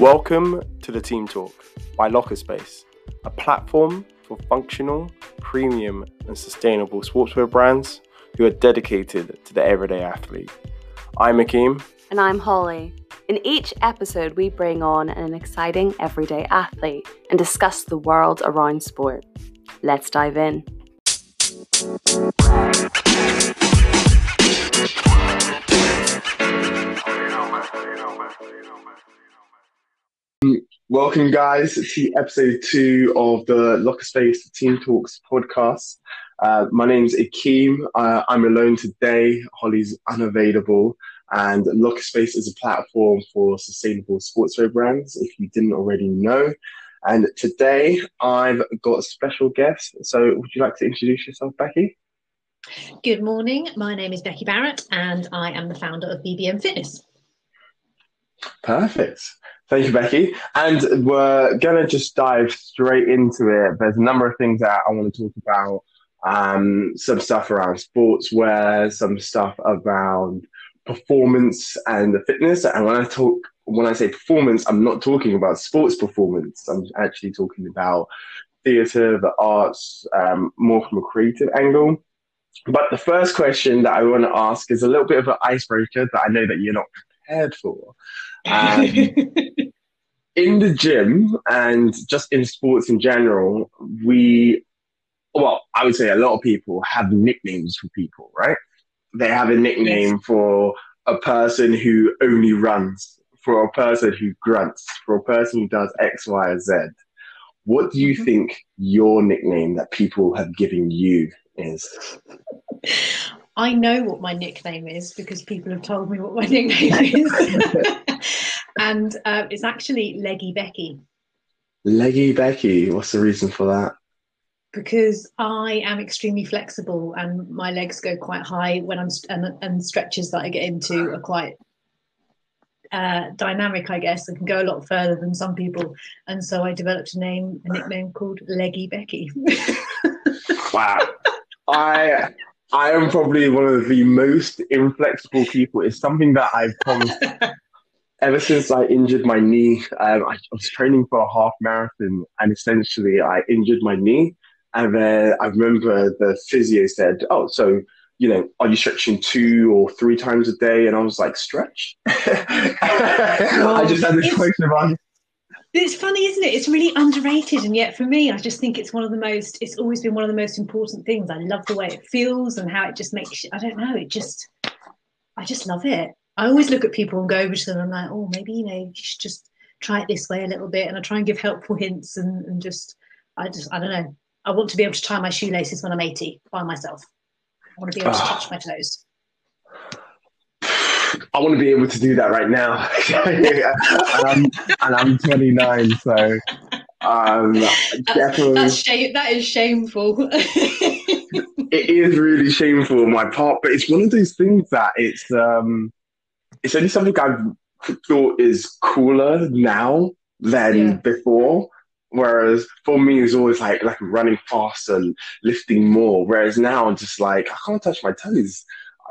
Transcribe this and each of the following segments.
Welcome to the Team Talk by Locker Space, a platform for functional, premium, and sustainable sportswear brands who are dedicated to the everyday athlete. I'm Akeem. And I'm Holly. In each episode, we bring on an exciting everyday athlete and discuss the world around sport. Let's dive in. Welcome, guys, to episode two of the Locker Space Team Talks podcast. Uh, my name's Akeem. Uh, I'm alone today. Holly's unavailable. And Locker Space is a platform for sustainable sportswear brands, if you didn't already know. And today I've got a special guest. So, would you like to introduce yourself, Becky? Good morning. My name is Becky Barrett, and I am the founder of BBM Fitness. Perfect. Thank you, Becky. And we're going to just dive straight into it. There's a number of things that I want to talk about. Um, some stuff around sportswear, some stuff around performance and the fitness. And when I talk, when I say performance, I'm not talking about sports performance. I'm actually talking about theatre, the arts, um, more from a creative angle. But the first question that I want to ask is a little bit of an icebreaker that I know that you're not prepared for. Um, in the gym and just in sports in general, we, well, I would say a lot of people have nicknames for people, right? They have a nickname yes. for a person who only runs, for a person who grunts, for a person who does X, Y, or Z. What do you mm-hmm. think your nickname that people have given you is? I know what my nickname is because people have told me what my nickname is. and uh, it's actually Leggy Becky. Leggy Becky. What's the reason for that? Because I am extremely flexible and my legs go quite high when I'm and, and stretches that I get into are quite uh, dynamic, I guess, and can go a lot further than some people. And so I developed a name, a nickname called Leggy Becky. wow. I I am probably one of the most inflexible people. It's something that I've promised ever since I injured my knee. Um, I was training for a half marathon, and essentially I injured my knee. And then I remember the physio said, "Oh, so you know, are you stretching two or three times a day?" And I was like, "Stretch." I just had this question about it's funny, isn't it? It's really underrated, and yet for me, I just think it's one of the most. It's always been one of the most important things. I love the way it feels and how it just makes. I don't know. It just, I just love it. I always look at people and go over to them. and I'm like, oh, maybe you know, you should just try it this way a little bit, and I try and give helpful hints and, and just, I just, I don't know. I want to be able to tie my shoelaces when I'm 80 by myself. I want to be able to ah. touch my toes. I want to be able to do that right now. and, I'm, and I'm 29, so um, definitely. That's shame, that is shameful. it is really shameful on my part, but it's one of those things that it's um, it's only something I've thought is cooler now than yeah. before. Whereas for me, it's always like like running fast and lifting more. Whereas now, I'm just like I can't touch my toes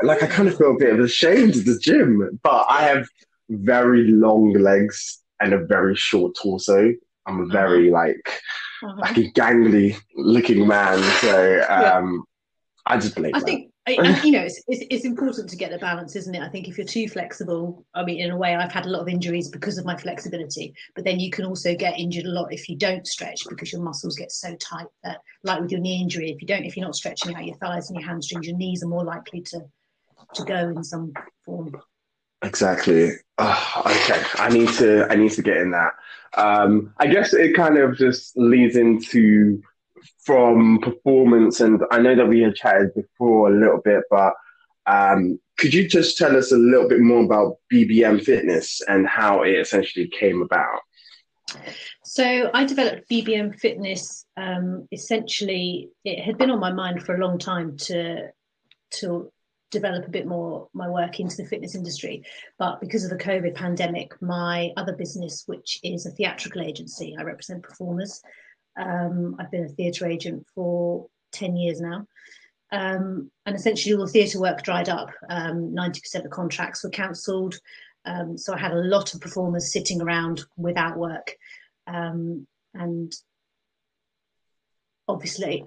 like I kind of feel a bit of ashamed of the gym, but I have very long legs and a very short torso. I'm a very uh-huh. like uh-huh. like a gangly looking man, so um, yeah. I just believe. I that. think you know it's, it's, it's important to get the balance, isn't it? I think if you're too flexible, I mean, in a way, I've had a lot of injuries because of my flexibility, but then you can also get injured a lot if you don't stretch because your muscles get so tight that, like with your knee injury, if you don't, if you're not stretching out your thighs and your hamstrings, your knees are more likely to to go in some form. Exactly. Oh, okay, I need to. I need to get in that. Um, I guess it kind of just leads into from performance, and I know that we had chatted before a little bit, but um, could you just tell us a little bit more about BBM Fitness and how it essentially came about? So I developed BBM Fitness. Um, essentially, it had been on my mind for a long time to to develop a bit more my work into the fitness industry. But because of the COVID pandemic, my other business, which is a theatrical agency, I represent performers. Um, I've been a theatre agent for 10 years now. Um, and essentially, all the theatre work dried up. Um, 90% of contracts were cancelled. Um, so I had a lot of performers sitting around without work. Um, and obviously,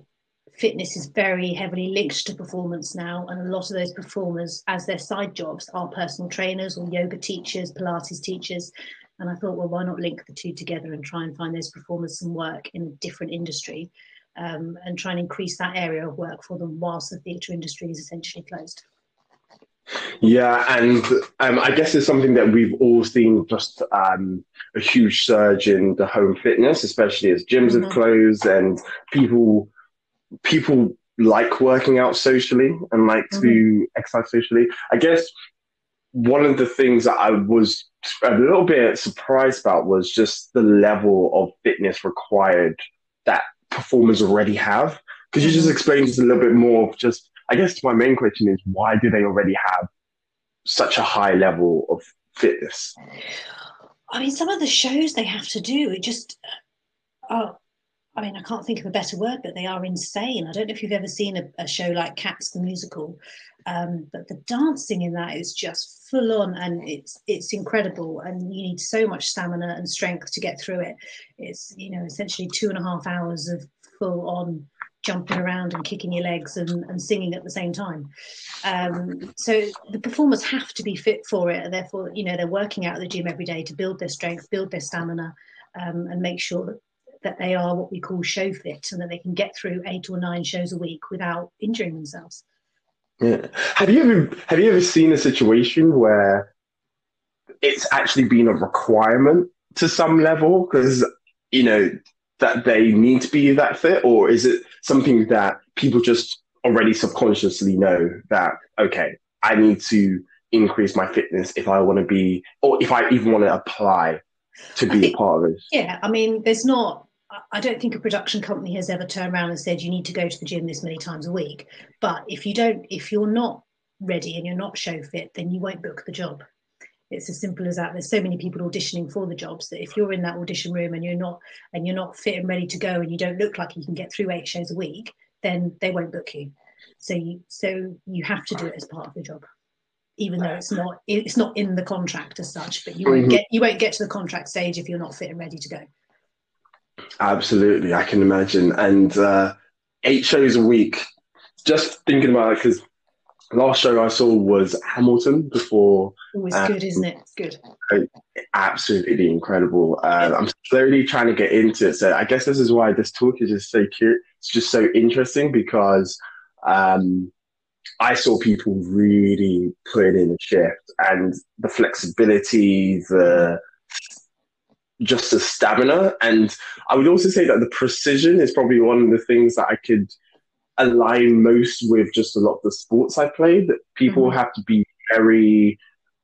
fitness is very heavily linked to performance now. And a lot of those performers, as their side jobs, are personal trainers or yoga teachers, Pilates teachers. And I thought, well, why not link the two together and try and find those performers some work in a different industry um, and try and increase that area of work for them whilst the theatre industry is essentially closed. Yeah, and um, I guess it's something that we've all seen just um, a huge surge in the home fitness, especially as gyms mm-hmm. have closed and people people like working out socially and like mm-hmm. to exercise socially. I guess one of the things that I was a little bit surprised about was just the level of fitness required that performers already have. Could you just mm-hmm. explain just a little bit more of just I guess my main question is why do they already have such a high level of fitness? I mean, some of the shows they have to do, it just, oh, I mean, I can't think of a better word, but they are insane. I don't know if you've ever seen a, a show like Cats the musical, um, but the dancing in that is just full on, and it's it's incredible. And you need so much stamina and strength to get through it. It's you know essentially two and a half hours of full on jumping around and kicking your legs and, and singing at the same time. Um, so the performers have to be fit for it, and therefore, you know, they're working out at the gym every day to build their strength, build their stamina, um, and make sure that, that they are what we call show fit, and that they can get through eight or nine shows a week without injuring themselves. Yeah. Have you ever have you ever seen a situation where it's actually been a requirement to some level because you know that they need to be that fit, or is it something that people just already subconsciously know that okay, I need to increase my fitness if I want to be, or if I even want to apply to be think, a part of this? Yeah, I mean, there's not. I don't think a production company has ever turned around and said you need to go to the gym this many times a week. But if you don't, if you're not ready and you're not show fit, then you won't book the job. It's as simple as that. There's so many people auditioning for the jobs that if you're in that audition room and you're not and you're not fit and ready to go and you don't look like you can get through eight shows a week, then they won't book you. So you so you have to do it as part of the job, even though it's not it's not in the contract as such. But you won't mm-hmm. get you won't get to the contract stage if you're not fit and ready to go. Absolutely, I can imagine. And uh, eight shows a week. Just thinking about it because last show I saw was Hamilton before. Always um, good, isn't it? It's good. Absolutely incredible. Uh, I'm slowly trying to get into it. So I guess this is why this talk is just so cute. It's just so interesting because um, I saw people really putting in a shift and the flexibility, the just the stamina. And I would also say that the precision is probably one of the things that I could align most with just a lot of the sports I played. That people mm-hmm. have to be very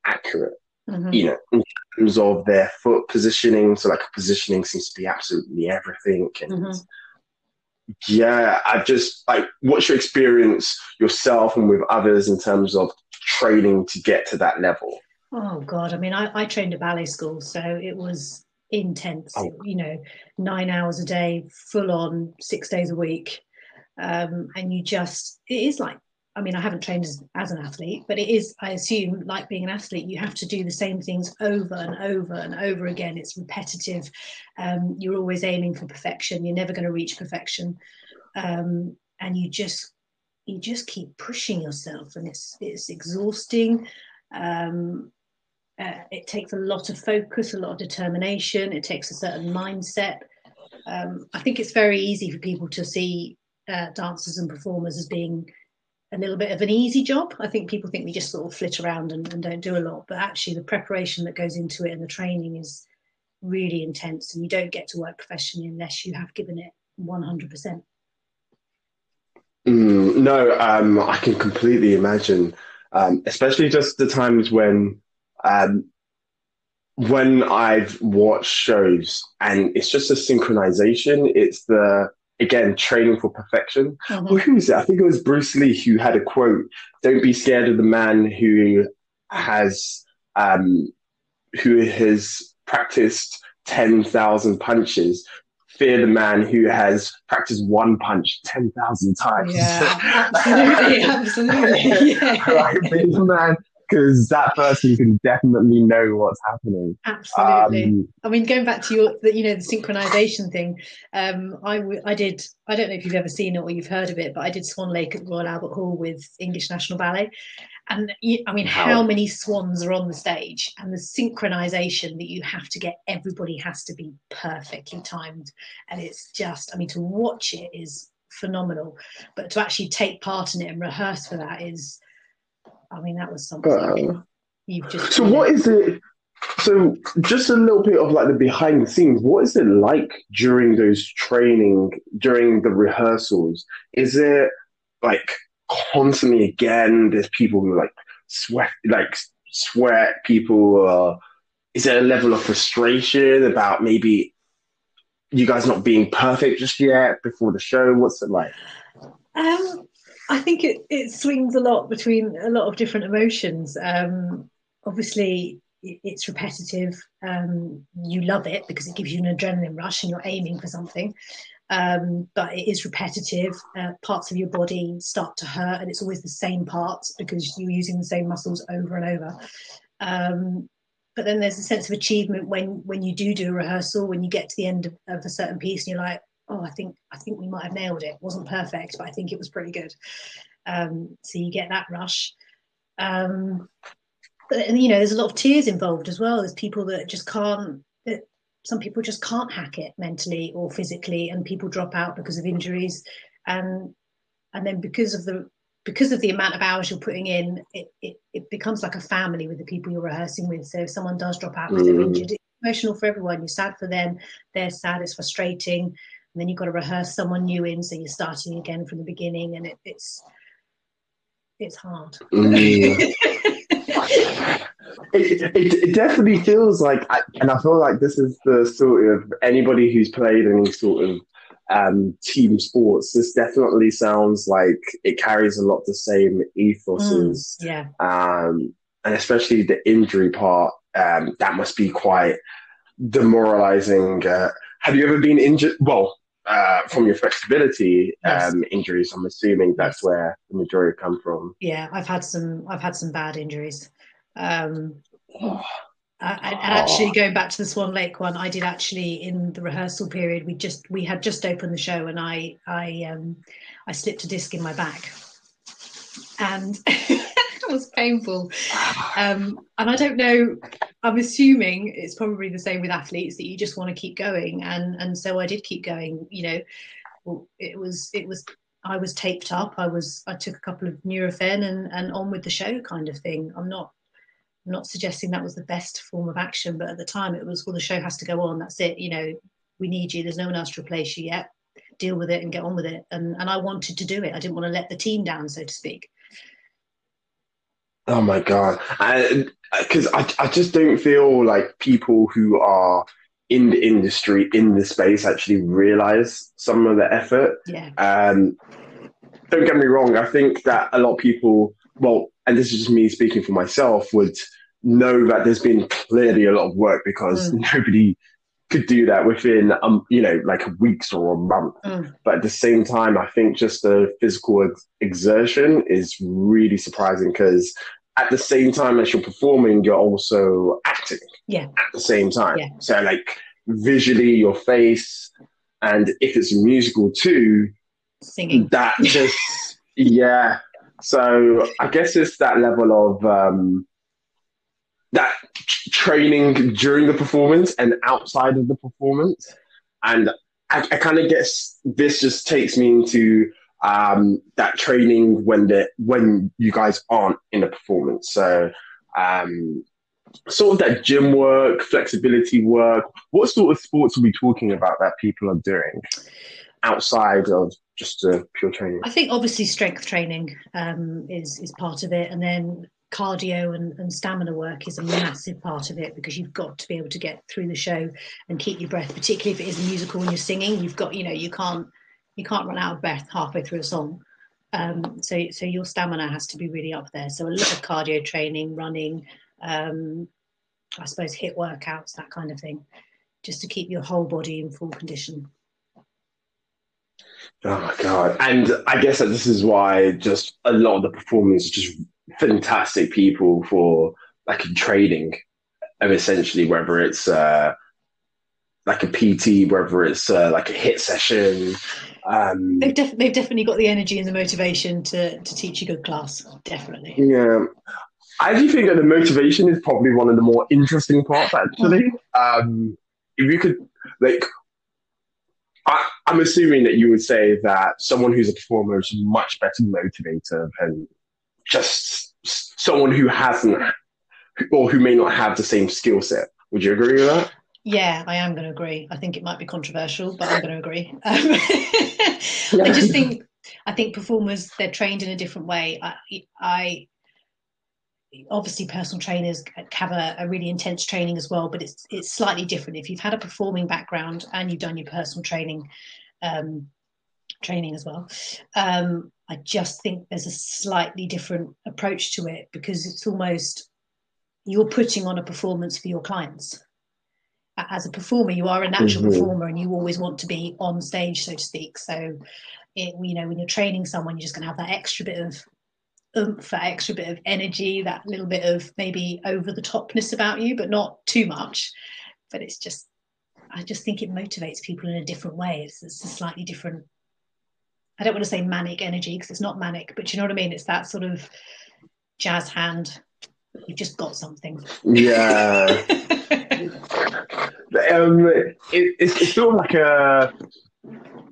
accurate, mm-hmm. you know, in terms of their foot positioning. So like positioning seems to be absolutely everything. And mm-hmm. yeah, I just like what's your experience yourself and with others in terms of training to get to that level? Oh God, I mean, I, I trained at ballet school, so it was intense. Oh. You know, nine hours a day, full on, six days a week um, and you just it is like I mean, I haven't trained as, as, an athlete, but it is, I assume, like being an athlete, you have to do the same things over and over and over again. It's repetitive. Um, you're always aiming for perfection. You're never going to reach perfection, um, and you just you just keep pushing yourself, and it's it's exhausting. Um, uh, it takes a lot of focus, a lot of determination. It takes a certain mindset. Um, I think it's very easy for people to see uh, dancers and performers as being a little bit of an easy job. I think people think we just sort of flit around and, and, don't do a lot, but actually the preparation that goes into it and the training is really intense, and you don't get to work professionally unless you have given it one hundred percent. Mm, no, um, I can completely imagine, um, especially just the times when um, when I've watched shows and it's just a synchronization. It's the again training for perfection. Mm-hmm. Well, who is it? I think it was Bruce Lee who had a quote: "Don't be scared of the man who has um, who has practiced ten thousand punches." Fear the man who has practiced one punch ten thousand times. Yeah, absolutely, absolutely. Yeah. right, the man because that person can definitely know what's happening. Absolutely. Um, I mean, going back to your, you know, the synchronization thing. Um, I, I did. I don't know if you've ever seen it or you've heard of it, but I did Swan Lake at Royal Albert Hall with English National Ballet, and I mean, how many swans are on the stage, and the synchronization that you have to get. Everybody has to be perfectly timed, and it's just. I mean, to watch it is phenomenal, but to actually take part in it and rehearse for that is I mean, that was something um, you've just. So, what is it? So, just a little bit of like the behind the scenes. What is it like during those training, during the rehearsals? Is it like constantly again? There's people who like sweat, like sweat. People. Uh, is there a level of frustration about maybe you guys not being perfect just yet before the show? What's it like? Um, I think it, it swings a lot between a lot of different emotions. Um, obviously, it's repetitive. Um, you love it because it gives you an adrenaline rush and you're aiming for something. Um, but it is repetitive. Uh, parts of your body start to hurt, and it's always the same parts because you're using the same muscles over and over. Um, but then there's a sense of achievement when when you do do a rehearsal, when you get to the end of, of a certain piece, and you're like, oh, I think I think we might have nailed it. it wasn't perfect, but I think it was pretty good. Um, so you get that rush. Um, and you know, there's a lot of tears involved as well. There's people that just can't. That some people just can't hack it mentally or physically, and people drop out because of injuries, and and then because of the because of the amount of hours you're putting in, it, it, it becomes like a family with the people you're rehearsing with. So if someone does drop out because mm. they're injured, it's emotional for everyone. You're sad for them. They're sad. It's frustrating and then you've got to rehearse someone new in, so you're starting again from the beginning, and it, it's it's hard. Mm. it, it, it, definitely feels like, and I feel like this is the sort of anybody who's played any sort of um, team sports. This definitely sounds like it carries a lot of the same ethoses. Mm, yeah. Um, and especially the injury part, um, that must be quite demoralizing. Uh, have you ever been injured? Well, uh, from your flexibility yes. um, injuries, I'm assuming that's where the majority come from. Yeah, I've had some. I've had some bad injuries. Um, oh. and actually, going back to the Swan Lake one, I did actually in the rehearsal period. We just we had just opened the show, and I I um, I slipped a disc in my back, and was painful. Um, and I don't know. I'm assuming it's probably the same with athletes that you just want to keep going, and and so I did keep going. You know, it was it was I was taped up. I was I took a couple of Nurofen and and on with the show kind of thing. I'm not not suggesting that was the best form of action, but at the time it was well the show has to go on. That's it. You know, we need you. There's no one else to replace you yet. Deal with it and get on with it. And and I wanted to do it. I didn't want to let the team down, so to speak. Oh my god! Because I, I, I just don't feel like people who are in the industry in the space actually realize some of the effort. Yeah. Um, don't get me wrong. I think that a lot of people, well, and this is just me speaking for myself, would know that there's been clearly a lot of work because mm. nobody could do that within um you know like weeks or a month mm. but at the same time i think just the physical ex- exertion is really surprising because at the same time as you're performing, you're also acting. Yeah. At the same time. Yeah. So like visually your face and if it's a musical too, singing. That just yeah. So I guess it's that level of um that training during the performance and outside of the performance. And I, I kind of guess this just takes me into um, that training when the when you guys aren't in the performance. So um, sort of that gym work, flexibility work. What sort of sports are we talking about that people are doing outside of just pure training? I think obviously strength training um, is is part of it, and then cardio and, and, stamina work is a massive part of it because you've got to be able to get through the show and keep your breath particularly if it is a musical and you're singing you've got you know you can't you can't run out of breath halfway through a song. Um, so, so your stamina has to be really up there. So a lot of cardio training, running, um, I suppose HIIT workouts, that kind of thing, just to keep your whole body in full condition. Oh my god! And I guess that this is why just a lot of the performance just fantastic people for like in training of essentially whether it's uh, like a PT, whether it's uh, like a HIIT session. Um, they've, def- they've definitely got the energy and the motivation to, to teach a good class. Definitely. Yeah. I do think that the motivation is probably one of the more interesting parts, actually. Um, if you could, like, I, am assuming that you would say that someone who's a performer is much better motivator than just someone who hasn't or who may not have the same skill set. Would you agree with that? Yeah, I am going to agree. I think it might be controversial, but I'm going to agree. Um, I just think I think performers they're trained in a different way. I, I obviously personal trainers have a, a, really intense training as well, but it's it's slightly different. If you've had a performing background and you've done your personal training um, training as well, um, I just think there's a slightly different approach to it because it's almost you're putting on a performance for your clients. As a performer, you are a natural mm-hmm. performer, and you always want to be on stage, so to speak. So, it, you know, when you're training someone, you're just going to have that extra bit of oomph, that extra bit of energy, that little bit of maybe over the topness about you, but not too much. But it's just, I just think it motivates people in a different way. It's, it's a slightly different. I don't want to say manic energy because it's not manic, but you know what I mean. It's that sort of jazz hand. You've just got something. Yeah. um, it, it's, it's sort of like a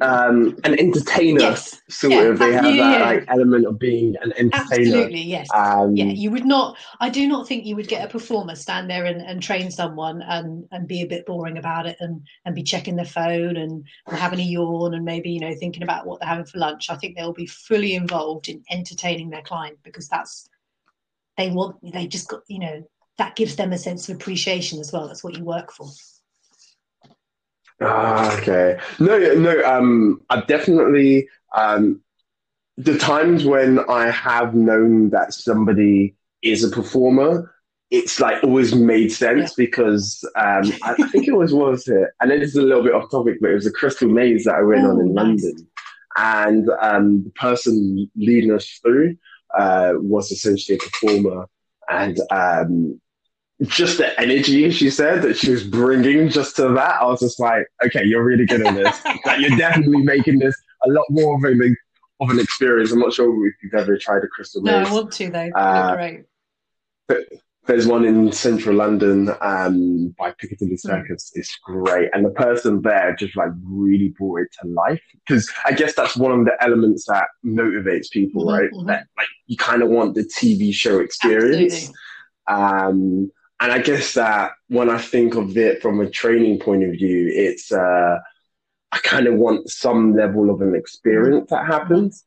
um, an entertainer yes. sort yeah, of. They have yeah, that yeah. like element of being an entertainer. Absolutely, yes. Um, yeah, you would not. I do not think you would get a performer stand there and, and train someone and and be a bit boring about it and and be checking their phone and, and having a yawn and maybe you know thinking about what they're having for lunch. I think they'll be fully involved in entertaining their client because that's they want. They just got you know that gives them a sense of appreciation as well. That's what you work for. Ah, okay. No, no. Um, I definitely um, the times when I have known that somebody is a performer, it's like always made sense yeah. because um, I, I, think it was was it, and then it's a little bit off topic, but it was a crystal maze that I went oh, on in nice. London, and um, the person leading us through uh, was essentially a performer, and um, just the energy she said that she was bringing just to that, I was just like, okay, you're really good at this. like, you're definitely making this a lot more of an, of an experience. I'm not sure if you've ever tried a crystal maze. No, I want to though. Uh, great. But there's one in central London um, by Piccadilly hmm. Circus. Mm. It's great, and the person there just like really brought it to life because I guess that's one of the elements that motivates people, mm-hmm, right? Mm-hmm. That like you kind of want the TV show experience. Absolutely. Um, and I guess that when I think of it from a training point of view, it's uh, I kind of want some level of an experience that happens.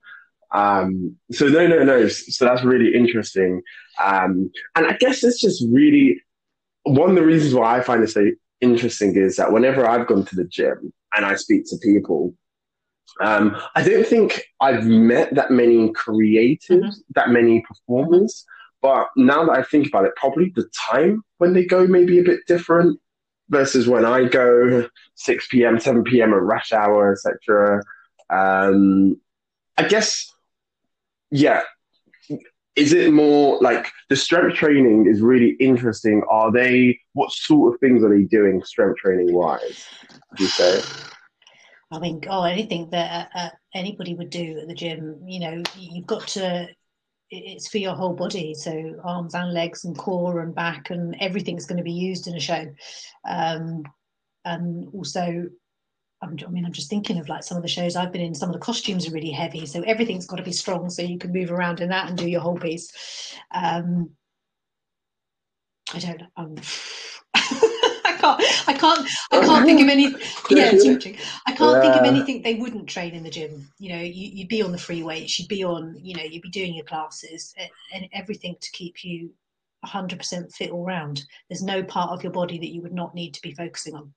Um, so no, no, no. So that's really interesting. Um, and I guess it's just really one of the reasons why I find this so interesting is that whenever I've gone to the gym and I speak to people, um, I don't think I've met that many creatives, mm-hmm. that many performers. But now that I think about it, probably the time when they go may be a bit different versus when I go 6 p.m., 7 p.m. at rush hour, etc. Um, I guess, yeah. Is it more like the strength training is really interesting? Are they, what sort of things are they doing strength training wise? You say? I mean, oh, anything that uh, anybody would do at the gym, you know, you've got to it's for your whole body. So arms and legs and core and back and everything's going to be used in a show. Um, and also i mean i'm just thinking of like some of the shows i've been in some of the costumes are really heavy so everything's got to be strong so you can move around in that and do your whole piece. Um, i don't um, can't, I can't, I can't think of any. Yeah, stretching. I can't yeah. think of anything they wouldn't train in the gym. You know, you, would be on the free weights, you'd be on, you know, you'd be doing your classes and everything to keep you 100% fit all round. There's no part of your body that you would not need to be focusing on.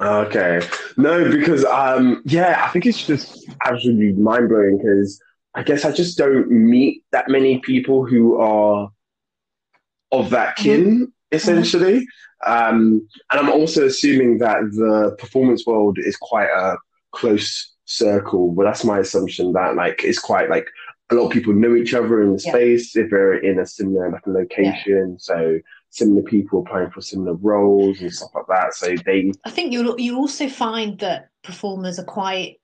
Okay, no, because um, yeah, I think it's just absolutely mind blowing because I guess I just don't meet that many people who are of that kin. Mm-hmm essentially. Um, and I'm also assuming that the performance world is quite a close circle, but that's my assumption that like it's quite like a lot of people know each other in the Yeah. space if they're in a similar like a location. So similar people applying for similar roles and stuff like that. So they I think you you also find that performers are quite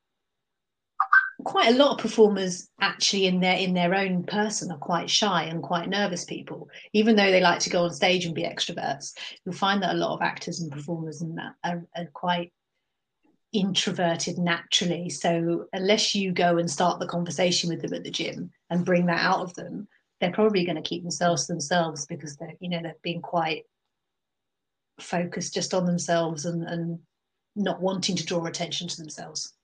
quite a lot of performers actually in their in their own person are quite shy and quite nervous people even though they like to go on stage and be extroverts you'll find that a lot of actors and performers that are, are quite introverted naturally so unless you go and start the conversation with them at the gym and bring that out of them they're probably going to keep themselves to themselves because they're you know they've been quite focused just on themselves and, and not wanting to draw attention to themselves.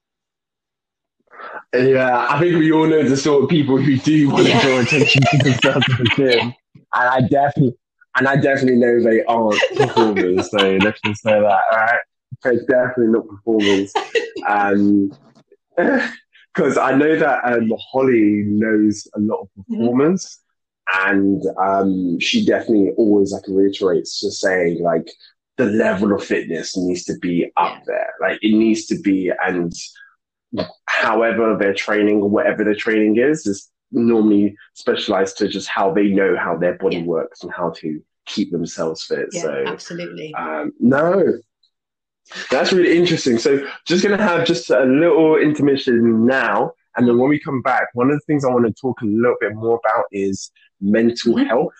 Yeah, I think we all know the sort of people who do want to draw attention to themselves at the gym, and I definitely, and I definitely know they aren't performers. so let's just say that, right? They're definitely not performers, and because I know that um, Holly knows a lot of performers, and um, she definitely always like reiterates just saying like the level of fitness needs to be up there, like it needs to be, and however their training or whatever their training is is normally specialized to just how they know how their body Yeah. works and how to keep themselves fit. Yeah, so absolutely. um, no, that's really interesting. So just gonna have just a little intermission now, and then when we come back, one of the things I want to talk a little bit more about is mental Mhm. health.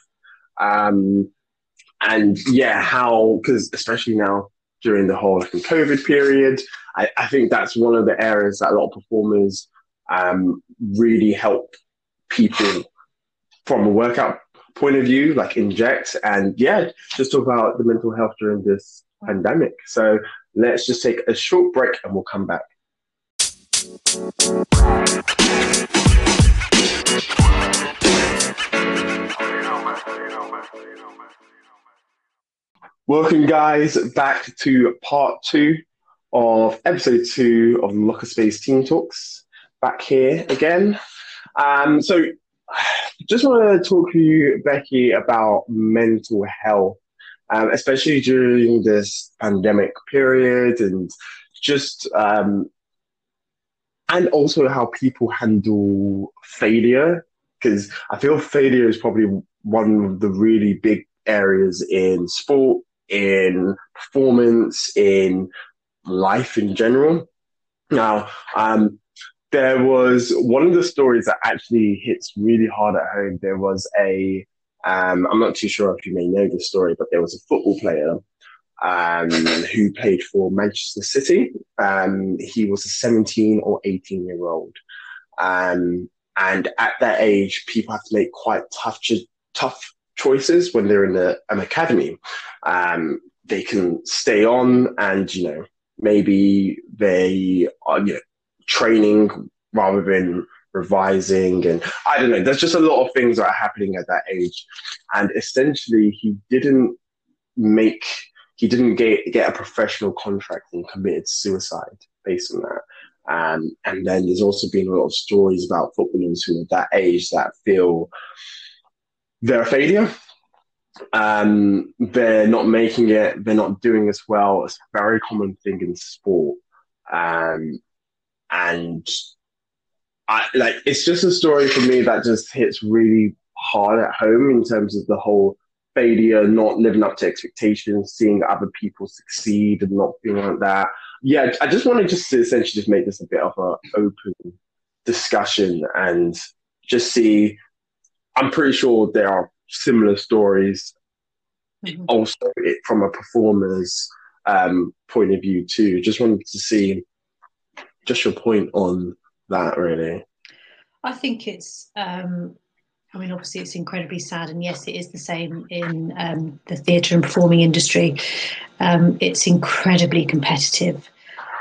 Um, and yeah, how because especially now during the whole like, COVID period, I, I think that's one of the areas that a lot of performers um, really help people from a workout point of view, like inject and yeah, just talk about the mental health during this pandemic. So let's just take a short break and we'll come back. Welcome, guys, back to part two of episode two of Locker Space Team Talks. Back here again. Um, so, just want to talk to you, Becky, about mental health, um, especially during this pandemic period, and just um, and also how people handle failure. Because I feel failure is probably one of the really big areas in sport, in performance, in life in general. Now, um, there was one of the stories that actually hits really hard at home. There was a, um, I'm not too sure if you may know this story, but there was a football player um, who played for Manchester City. Um, he was a 17 or 18 year old. Um, and at that age, people have to make quite tough, tough choices when they're in an academy. Um, they can stay on and, you know, maybe they are, you know, training rather than revising. And I don't know, there's just a lot of things that are happening at that age. And essentially, he didn't make, he didn't get, get a professional contract and committed suicide based on that. Um, and then there's also been a lot of stories about footballers who are that age that feel they're a failure. Um, they're not making it. They're not doing as well. It's a very common thing in sport. Um, and I like it's just a story for me that just hits really hard at home in terms of the whole failure, not living up to expectations, seeing other people succeed and not being like that. Yeah, I just want to just essentially just make this a bit of an open discussion and just see. I'm pretty sure there are similar stories Mhm. also it, from a performer's um, point of view too. Just wanted to see just your point on that, really. I think it's. Um, I mean, obviously, it's incredibly sad, and yes, it is the same in um, the theatre and performing industry. Um, it's incredibly competitive.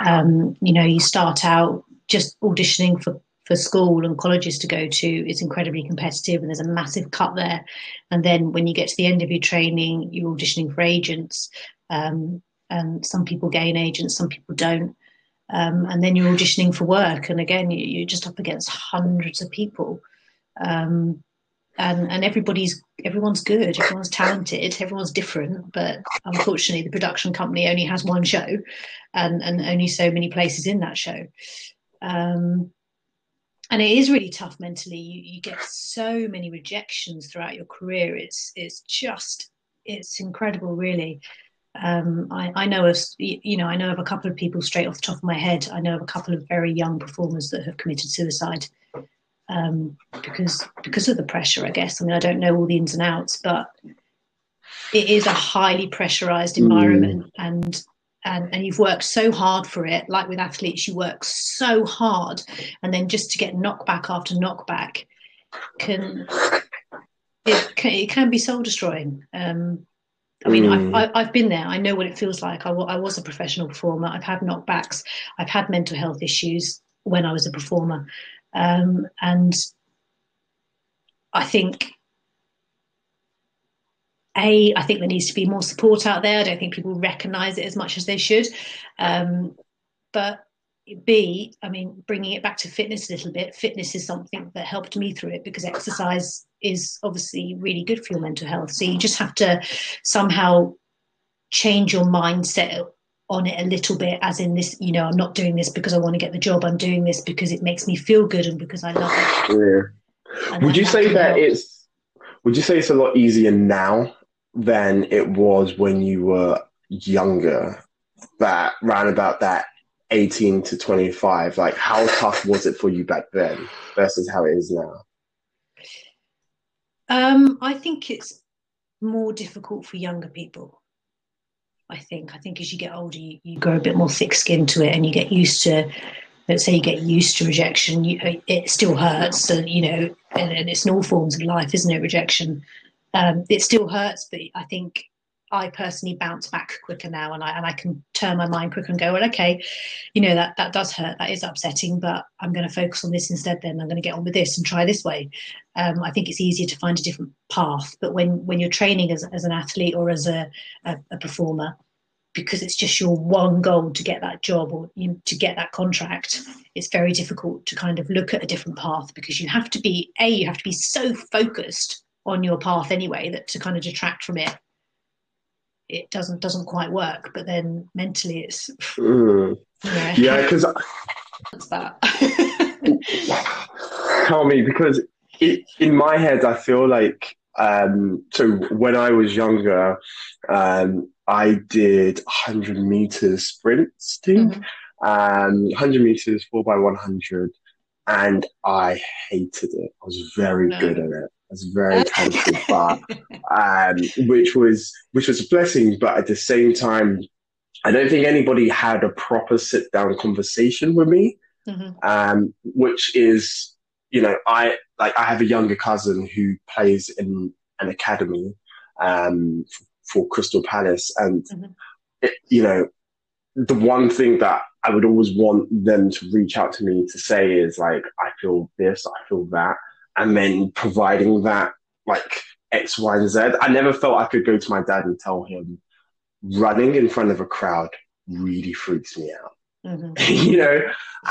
Um, you know, you start out just auditioning for for school and colleges to go to is incredibly competitive, and there's a massive cut there. And then when you get to the end of your training, you're auditioning for agents, um, and some people gain agents, some people don't. Um, and then you're auditioning for work, and again, you, you're just up against hundreds of people, um, and and everybody's everyone's good, everyone's talented, everyone's different, but unfortunately, the production company only has one show, and and only so many places in that show. Um, and it is really tough mentally. You, you get so many rejections throughout your career. It's it's just it's incredible, really. Um, I, I, know of you know I know of a couple of people straight off the top of my head. I know of a couple of very young performers that have committed suicide um, because because of the pressure. I guess I mean I don't know all the ins and outs, but it is a highly pressurized environment, mm. and and, and you've worked so hard for it. Like with athletes, you work so hard, and then just to get knockback after knockback can it can, it can be soul destroying. Um, I mean, mm. I've, I've been there. I know what it feels like. I, I was a professional performer. I've had knockbacks. I've had mental health issues when I was a performer. Um, and I think a, I think there needs to be more support out there. I don't think people recognise it as much as they should. Um, but B, I mean, bringing it back to fitness a little bit, fitness is something that helped me through it because exercise is obviously really good for your mental health. So you just have to somehow change your mindset on it a little bit, as in this, you know, I'm not doing this because I want to get the job. I'm doing this because it makes me feel good and because I love it. Yeah. would you say that help. it's, would you say it's a lot easier now than it was when you were younger? That round about that 18 to 25, like how tough was it for you back then versus how it is now? Um, I think it's more difficult for younger people. I think. I think as you get older, you, you grow a bit more thick skin to it, and you get used to. Let's say you get used to rejection. You, it still hurts, and you know, and, and, it's in all forms of life, isn't it? Rejection. Um, it still hurts, but I think I personally bounce back quicker now, and I and I can turn my mind quicker and go, well, okay, you know that that does hurt, that is upsetting, but I'm going to focus on this instead. Then I'm going to get on with this and try this way. Um, I think it's easier to find a different path. But when when you're training as as an athlete or as a, a, a performer, because it's just your one goal to get that job or you, to get that contract, it's very difficult to kind of look at a different path because you have to be a you have to be so focused on your path anyway that to kind of detract from it it doesn't doesn't quite work. But then mentally, it's mm. yeah, because that's that. Tell me because it, in my head, I feel like um, so when I was younger, um, I did 100 meters sprints, mm-hmm. um, 100 meters, 4 by 100 and I hated it. I was very no. good at it was very talented, but um, which was which was a blessing. But at the same time, I don't think anybody had a proper sit down conversation with me, mm-hmm. um, which is you know I like I have a younger cousin who plays in an academy um, for Crystal Palace, and mm-hmm. it, you know the one thing that I would always want them to reach out to me to say is like, I feel this, I feel that and then providing that like X, Y, and Z. I never felt I could go to my dad and tell him running in front of a crowd really freaks me out. Mm-hmm. you know,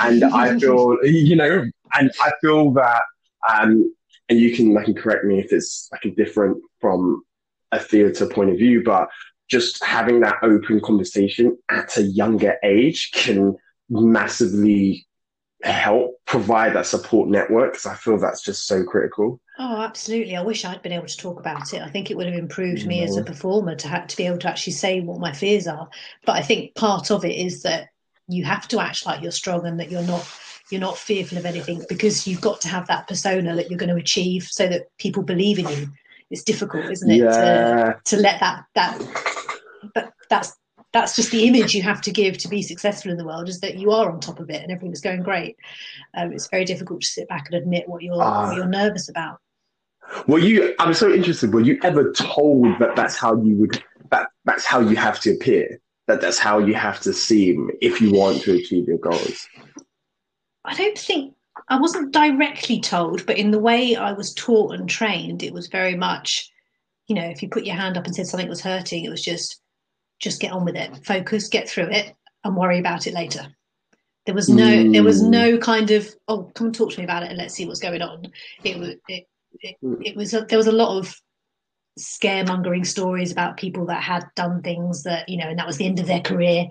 and I feel, you know, and I feel that, um, and you can, like, correct me if it's like a different from a theatre point of view, but just having that open conversation at a younger age can massively help provide that support network because I feel that's just so critical. Oh, absolutely. I wish I'd been able to talk about it. I think it would have improved me as a performer to have to be able to actually say what my fears are. But I think part of it is that you have to act like you're strong and that you're not you're not fearful of anything because you've got to have that persona that you're going to achieve so that people believe in you. It's difficult, isn't it, yeah. to, to let that that but that's that's just the image you have to give to be successful in the world is that you are on top of it and everything's going great. Um, it's very difficult to sit back and admit what you're uh, what you're nervous about. Were you? I'm so interested. Were you ever told that that's how you would that that's how you have to appear? That that's how you have to seem if you want to achieve your goals. I don't think I wasn't directly told, but in the way I was taught and trained, it was very much, you know, if you put your hand up and said something was hurting, it was just just get on with it, focus, get through it, and worry about it later. There was no, mm. there was no kind of, oh, come and talk to me about it and let's see what's going on. It was, it, it, it was, a, there was a lot of scaremongering stories about people that had done things that, you know, and that was the end of their career.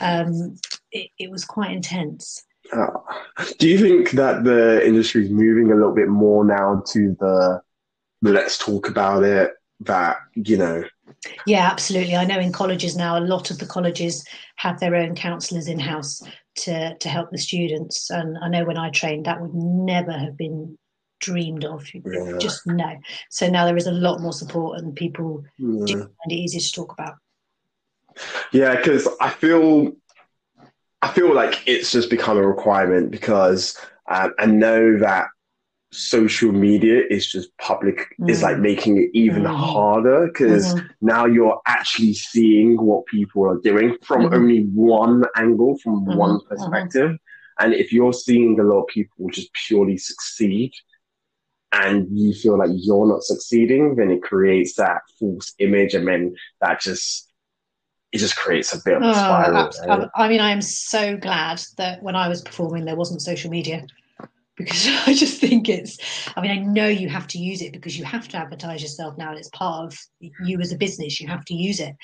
Um, it, it was quite intense. Uh, do you think that the industry is moving a little bit more now to the let's talk about it? That you know. Yeah, absolutely. I know in colleges now, a lot of the colleges have their own counsellors in house to to help the students. And I know when I trained, that would never have been dreamed of. Yeah. Just no. So now there is a lot more support, and people yeah. do find it easier to talk about. Yeah, because I feel I feel like it's just become a requirement because um, I know that social media is just public mm. is like making it even mm. harder because mm. now you're actually seeing what people are doing from mm-hmm. only one angle from mm-hmm. one mm-hmm. perspective and if you're seeing a lot of people just purely succeed and you feel like you're not succeeding then it creates that false image and then that just it just creates a bit of a oh, spiral. right? I mean, I am so glad that when I was performing, there wasn't social media because I just think it's. I mean, I know you have to use it because you have to advertise yourself now, and it's part of you as a business. You have to use it,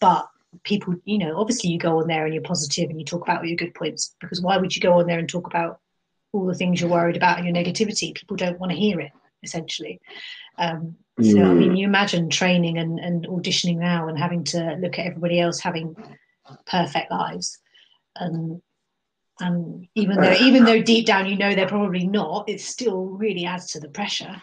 but people, you know, obviously you go on there and you're positive and you talk about all your good points because why would you go on there and talk about all the things you're worried about and your negativity? People don't want to hear it essentially. Um, so mm. I mean, you imagine training and, and auditioning now and having to look at everybody else having perfect lives, and and even though even though deep down you know they're probably not, it still really adds to the pressure.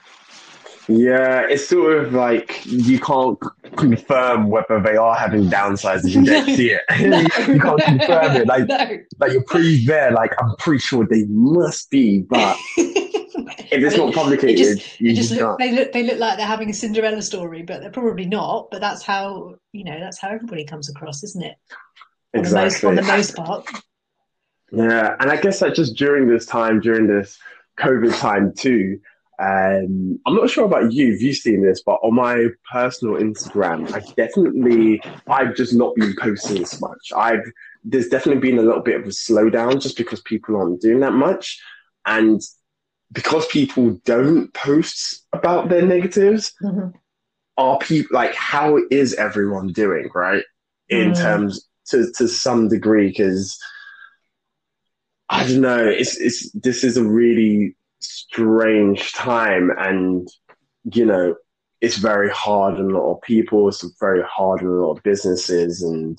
Yeah, it's sort of like you can't confirm whether they are having downsides you don't see it. No, you can't confirm it. Like, no. like you're pretty there. Like I'm pretty sure they must be, but if it's not complicated, it just, you just, look, they look they look like they're having a Cinderella story, but they're probably not. But that's how you know that's how everybody comes across, isn't it? On exactly. The most, on the most part. Yeah, and I guess that just during this time, during this COVID time too, um, I'm not sure about you, if you've seen this, but on my personal Instagram, I definitely, I've just not been posting as much. I've, there's definitely been a little bit of a slowdown just because people aren't doing that much. And because people don't post about their negatives, mm-hmm. are people like how is everyone doing, right? In mm. terms to to some degree, because I don't know, it's it's this is a really strange time, and you know, it's very hard on a lot of people. It's very hard on a lot of businesses, and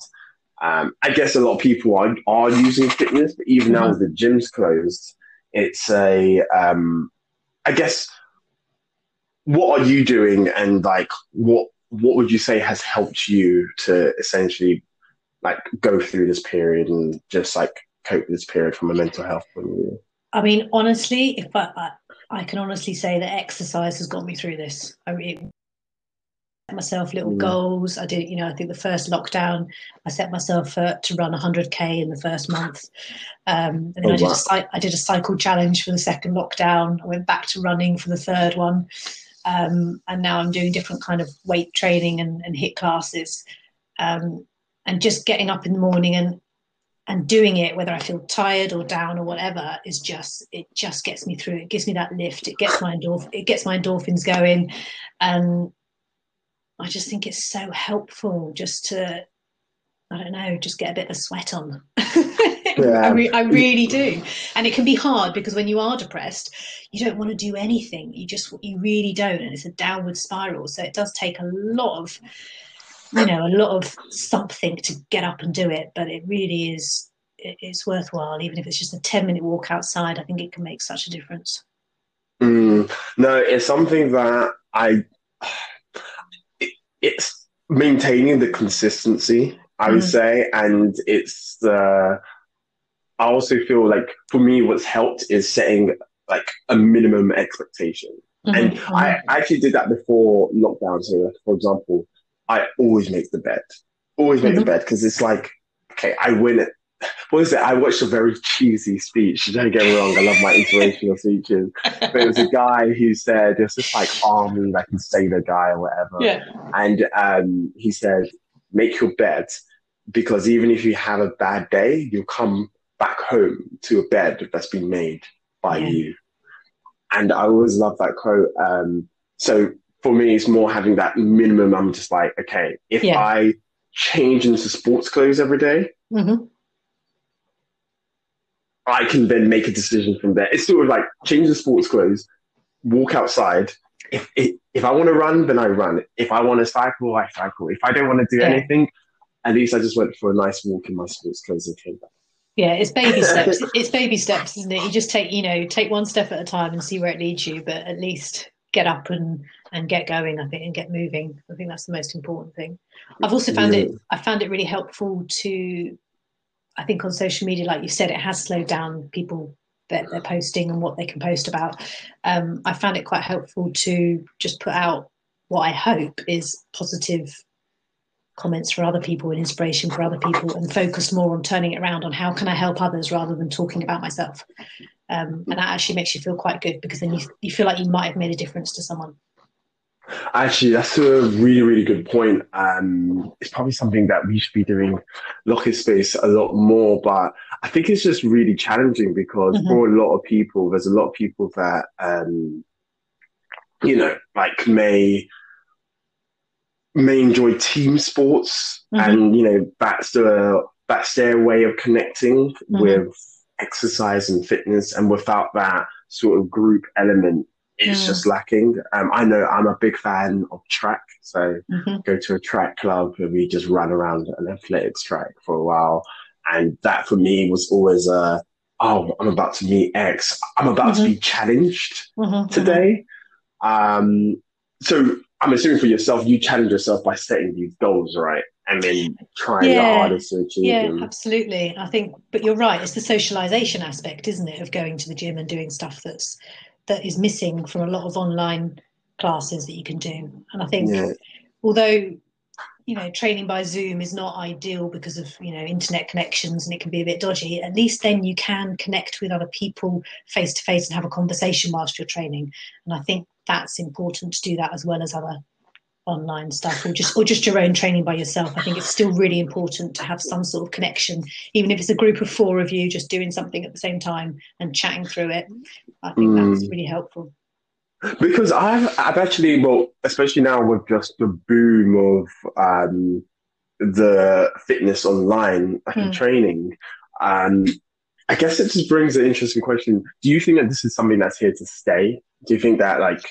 um, I guess a lot of people are are using fitness, but even mm-hmm. now the gym's closed it's a um, I guess what are you doing and like what what would you say has helped you to essentially like go through this period and just like cope with this period from a mental health point of view? I mean, honestly, if I, I, I can honestly say that exercise has got me through this. I mean, myself little mm. goals. I did, you know, I think the first lockdown, I set myself uh, to run 100k in the first month. Um, and then oh, I, did wow. a, I did a cycle challenge for the second lockdown. I went back to running for the third one. Um, and now I'm doing different kind of weight training and, and HIIT classes. Um, and just getting up in the morning and and doing it whether i feel tired or down or whatever is just it just gets me through it gives me that lift it gets my endorph- it gets my endorphins going and I just think it's so helpful just to, I don't know, just get a bit of sweat on. yeah. I, re- I, really do. And it can be hard because when you are depressed, you don't want to do anything. You just, you really don't. And it's a downward spiral. So it does take a lot of, you know, a lot of something to get up and do it. But it really is, it's worthwhile. Even if it's just a 10 minute walk outside, I think it can make such a difference. Mm, no, it's something that I it's maintaining the consistency, I would mm. say, and it's the. I also feel like for me, what's helped is setting like a minimum expectation. Mm-hmm. And mm-hmm. I actually did that before lockdown. So, for example, I always make the bed, always make mm-hmm. the bed because it's like, okay, I win it what is it? I watched a very cheesy speech. Don't get me wrong, I love my inspirational speeches. But it was a guy who said, it was just like army, like a sailor guy or whatever. Yeah. And um, he said, make your bed because even if you have a bad day, you'll come back home to a bed that's been made by yeah. you. And I always love that quote. Um, so for me, it's more having that minimum. I'm just like, okay, if yeah. I change into sports clothes every day, mm-hmm I can then make a decision from there. It's sort of like change the sports clothes, walk outside. If if, if I want to run, then I run. If I want to cycle, I cycle. If I don't want to do Yeah. anything, at least I just went for a nice walk in my sports clothes and came back. Yeah, it's baby steps. it's baby steps, isn't it? You just take, you know, take one step at a time and see where it leads you, but at least get up and and get going, I think, and get moving. I think that's the most important thing. I've also found it I found it really helpful to I think on social media, like you said, it has slowed down people that they're posting and what they can post about. Um, I found it quite helpful to just put out what I hope is positive comments for other people and inspiration for other people and focus more on turning it around on how can I help others rather than talking about myself. Um, and that actually makes you feel quite good because then you, you feel like you might have made a difference to someone. Actually, that's a really, really good point. Um, it's probably something that we should be doing locker space a lot more, but I think it's just really challenging because Mhm. for a lot of people, there's a lot of people that, um, you know, like may, may enjoy team sports Mhm. and, you know, that's the, that's their way of connecting Mhm. with exercise and fitness. And without that sort of group element, it's Mm. just lacking. Um, I know I'm a big fan of track, so Mhm. go to a track club and we just run around an athletics track for a while, and that for me was always a oh I'm about to meet X, I'm about to be challenged Mhm. today. Um, so I'm assuming for yourself, you challenge yourself by setting these goals, right, and then trying Yeah. your hardest to achieve Yeah, them. absolutely. I think, but you're right. It's the socialization aspect, isn't it, of going to the gym and doing stuff that's that is missing from a lot of online classes that you can do. And I think, Yeah. although you know, training by Zoom is not ideal because of you know internet connections and it can be a bit dodgy. At least then you can connect with other people face to face and have a conversation whilst you're training. And I think that's important to do that as well as other online stuff or just or just your own training by yourself i think it's still really important to have some sort of connection even if it's a group of four of you just doing something at the same time and chatting through it i think that's Mm. really helpful Because I've I've actually well, especially now with just the boom of um, the fitness online like Hmm. training, um, I guess it just brings an interesting question. Do you think that this is something that's here to stay? Do you think that like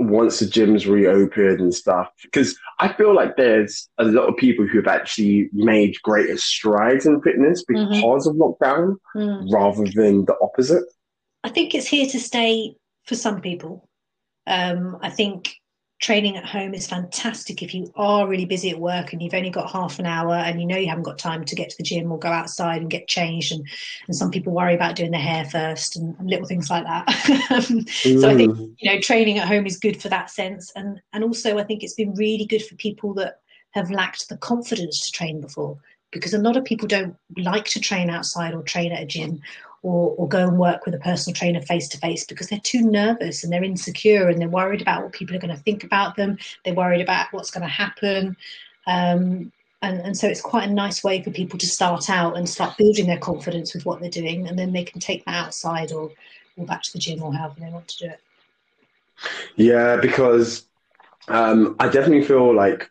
once the gyms reopen and stuff? Because I feel like there's a lot of people who have actually made greater strides in fitness Mhm. because of lockdown, Mm. rather than the opposite. i think it's here to stay for some people um, i think training at home is fantastic if you are really busy at work and you've only got half an hour and you know you haven't got time to get to the gym or go outside and get changed and, and some people worry about doing their hair first and, and little things like that so i think Mm. you know training at home is good for that sense and and also i think it's been really good for people that have lacked the confidence to train before because a lot of people don't like to train outside or train at a gym or, or go and work with a personal trainer face to face because they're too nervous and they're insecure and they're worried about what people are going to think about them. They're worried about what's going to happen. Um, and, and so it's quite a nice way for people to start out and start building their confidence with what they're doing and then they can take that outside or, or back to the gym or however they want to do it. Yeah, because um, I definitely feel like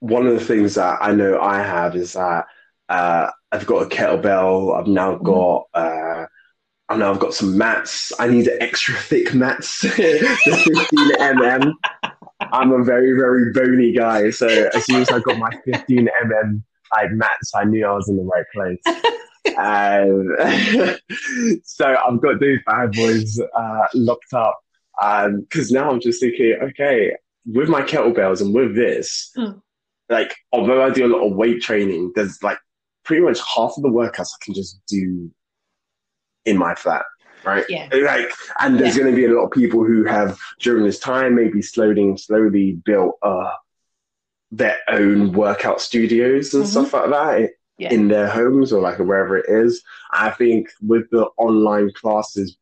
one of the things that I know I have is that uh, I've got a kettlebell. I've now Mhm. got. Uh, I know I've got some mats. I need extra thick mats, the 15 mm. I'm a very, very bony guy. So as soon as I got my 15 mm like mats, I knew I was in the right place. um, so I've got those bad boys uh, locked up because now I'm just thinking, okay, with my kettlebells and with this, Hmm. like although I do a lot of weight training, there's like pretty much half of the workouts I can just do in my flat. Right, Yeah. like, and there's going to be a lot of people who have during this time maybe slowly, slowly built uh, their own workout studios and Mhm. stuff like that Yeah. in their homes or like wherever it is. I think with the online classes,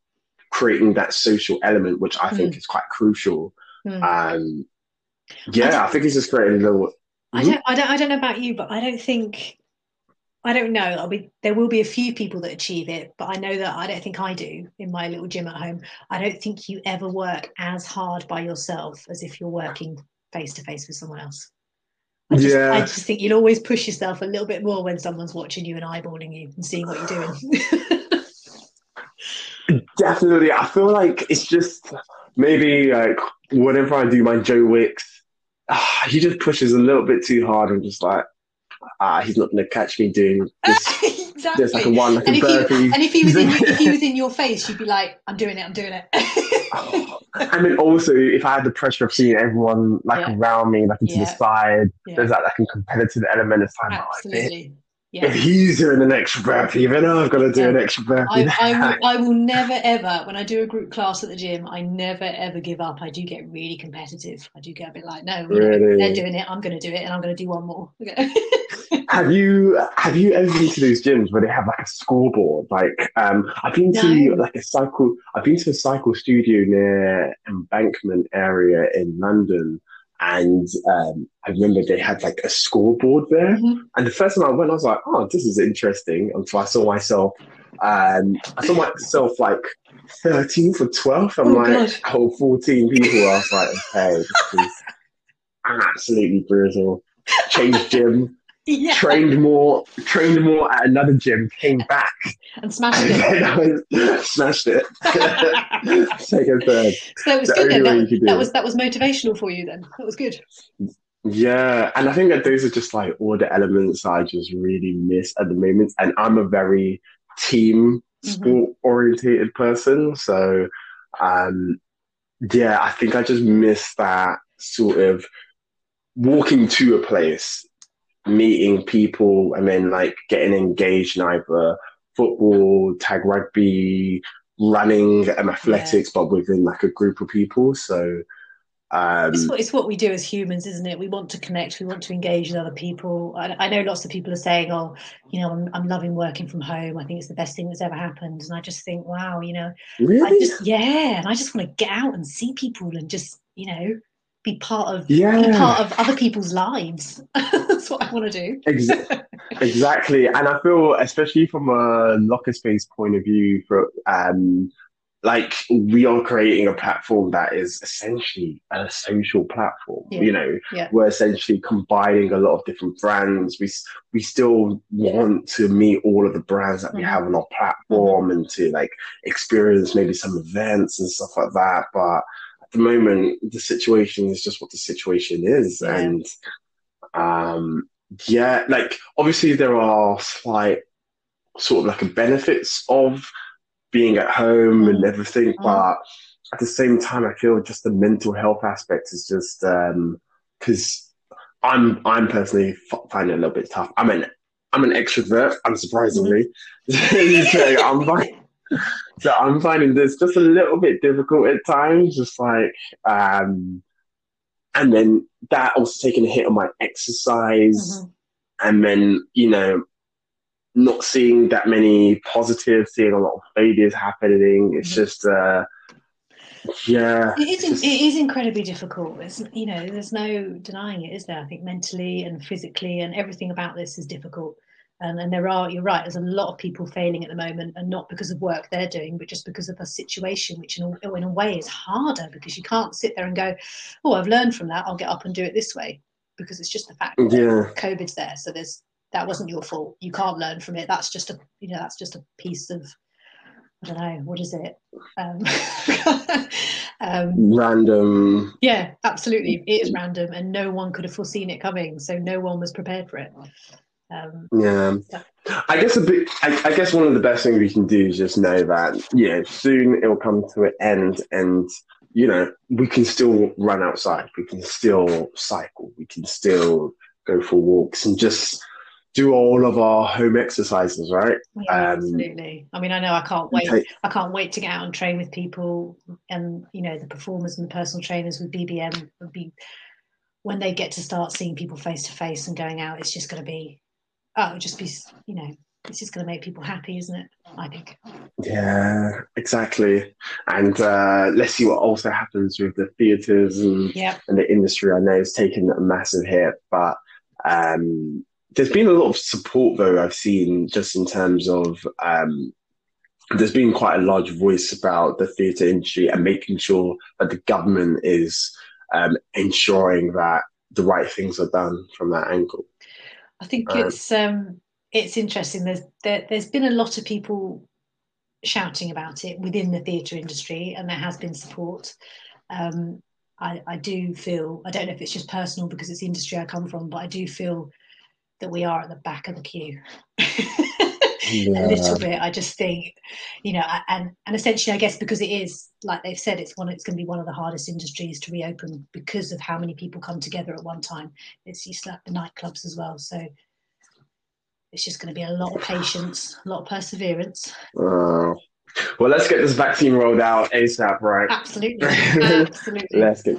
creating that social element, which I think is quite crucial. Hmm. Um, yeah, I think it's just creating a little. I don't, I don't, I don't know about you, but I don't think, I don't know. I mean, there will be a few people that achieve it, but I know that I don't think I do in my little gym at home. I don't think you ever work as hard by yourself as if you're working face to face with someone else. I just, Yeah. I just think you'll always push yourself a little bit more when someone's watching you and eyeballing you and seeing what you're doing. definitely. I feel like it's just maybe like whenever I do my Joe Wicks, ah, he just pushes a little bit too hard. I'm just like, ah, he's not going to catch me doing this. exactly. Just like a one, like and, a if burpee. he, and if he was in if he was in your face, you'd be like, "I'm doing it, I'm doing it." I mean, also, if I had the pressure of seeing everyone like Yeah. around me, like into the side, Yeah. there's that like a competitive element. It's like, oh, if, if he's doing an extra burpee, even I've got to do Yeah. an extra burpee. I, I, will, I will never ever, when I do a group class at the gym, I never ever give up. I do get really competitive. I do get a bit like, no, you know, Really? they're doing it, I'm going to do it, and I'm going to do one more. have you have you ever been to those gyms where they have like a scoreboard? Like, um, I've been to No. like a cycle. I've been to a cycle studio near Embankment area in London, and um, I remember they had like a scoreboard there. Mhm. And the first time I went, I was like, "Oh, this is interesting." Until I saw myself, um, I saw myself like 13th or 12th. I'm Oh, like, oh, 14 people. I was like, okay, this is absolutely brutal. Changed gym, yeah, trained more, trained more at another gym, came back, and smashed and it. smashed it. Second, third. So that was The good then. That, you could do that was that was motivational for you then. That was good. Yeah, and I think that those are just like all the elements I just really miss at the moment. And I'm a very team sport orientated person, so um, yeah, I think I just miss that sort of walking to a place, meeting people, and then like getting engaged in either football, tag rugby, running, and athletics, but within like a group of people. So. Um, It's what, it's what we do as humans, isn't it? We want to connect, we want to engage with other people. I, I know lots of people are saying, "Oh, you know, I'm, I'm loving working from home. I think it's the best thing that's ever happened." And I just think, wow, you know, I really? just yeah, and I just want to get out and see people and just you know be part of Yeah. be part of other people's lives. that's what I want to do. Ex- exactly, and I feel, especially from a locker space point of view, for um, like we are creating a platform that is essentially a social platform. Yeah. You know, Yeah. we're essentially combining a lot of different brands. We we still want to meet all of the brands that we Mhm. have on our platform and to like experience maybe some events and stuff like that. But at the moment, the situation is just what the situation is, Yeah. and um, yeah, like obviously there are slight sort of like a benefits of being at home and everything, Mm. but at the same time, I feel just the mental health aspect is just um because I'm I'm personally f- finding it a little bit tough. I'm an I'm an extrovert, unsurprisingly. so I'm like, so I'm finding this just a little bit difficult at times. Just like, um, and then that also taking a hit on my exercise, Mhm. and then you know, not seeing that many positives, seeing a lot of failures happening. It's Mhm. just, uh, yeah, It is, just- it is incredibly difficult. It's, you know, there's no denying it, is there? I think mentally and physically and everything about this is difficult. And, and there are, you're right, there's a lot of people failing at the moment, and not because of work they're doing, but just because of a situation, which in a, in a way is harder because you can't sit there and go, oh, I've learned from that, I'll get up and do it this way. Because it's just the fact that yeah. COVID's there. So there's that wasn't your fault. You can't learn from it. That's just a, you know, that's just a piece of, I don't know, what is it? Um, um, Random, yeah, absolutely. It is random, and no one could have foreseen it coming, so no one was prepared for it. Um, yeah. I guess a bit. I, I guess one of the best things we can do is just know that you know soon it will come to an end, and you know we can still run outside, we can still cycle, we can still go for walks, and just do all of our home exercises, right? yeah, Um, absolutely. I mean, I know I can't wait. Take- I can't wait to get out and train with people, and you know, the performers and the personal trainers with BBM would be when they get to start seeing people face to face and going out. It's just going to be, oh, it'll just be, you know, it's just going to make people happy, isn't it? I think. Yeah, exactly. And uh, let's see what also happens with the theatres and Yeah, and the industry I know it's taken a massive hit, but um, there's been a lot of support though I've seen just in terms of um, there's been quite a large voice about the theatre industry and making sure that the government is um, ensuring that the right things are done from that angle. I think Um, it's um, it's interesting. There's there, there's been a lot of people shouting about it within the theatre industry, and there has been support. Um, I, I do feel I don't know if it's just personal because it's the industry I come from, but I do feel that we are at the back of the queue. yeah. a little bit. I just think, you know, and and essentially, I guess because it is like they've said, it's one. It's going to be one of the hardest industries to reopen because of how many people come together at one time. It's you slap the nightclubs as well, so it's just going to be a lot of patience, a lot of perseverance. Uh, well, let's get this vaccine rolled out ASAP, right? Absolutely, absolutely. let's get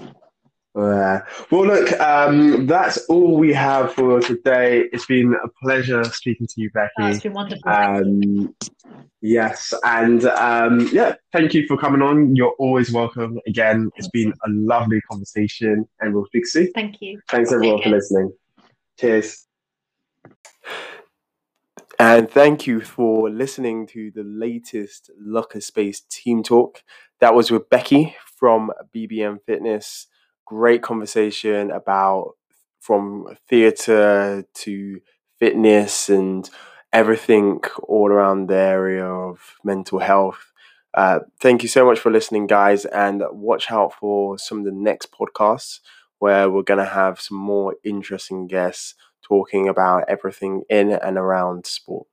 well, look, um, that's all we have for today. It's been a pleasure speaking to you, Becky. Oh, it's been wonderful. Um, yes, and um, yeah, thank you for coming on. You're always welcome again. It's been a lovely conversation, and we'll speak soon. Thank you. Thanks everyone for listening. Cheers. And thank you for listening to the latest Locker Space Team Talk. That was with Becky from BBM Fitness great conversation about from theatre to fitness and everything all around the area of mental health. Uh, thank you so much for listening, guys, and watch out for some of the next podcasts where we're going to have some more interesting guests talking about everything in and around sport.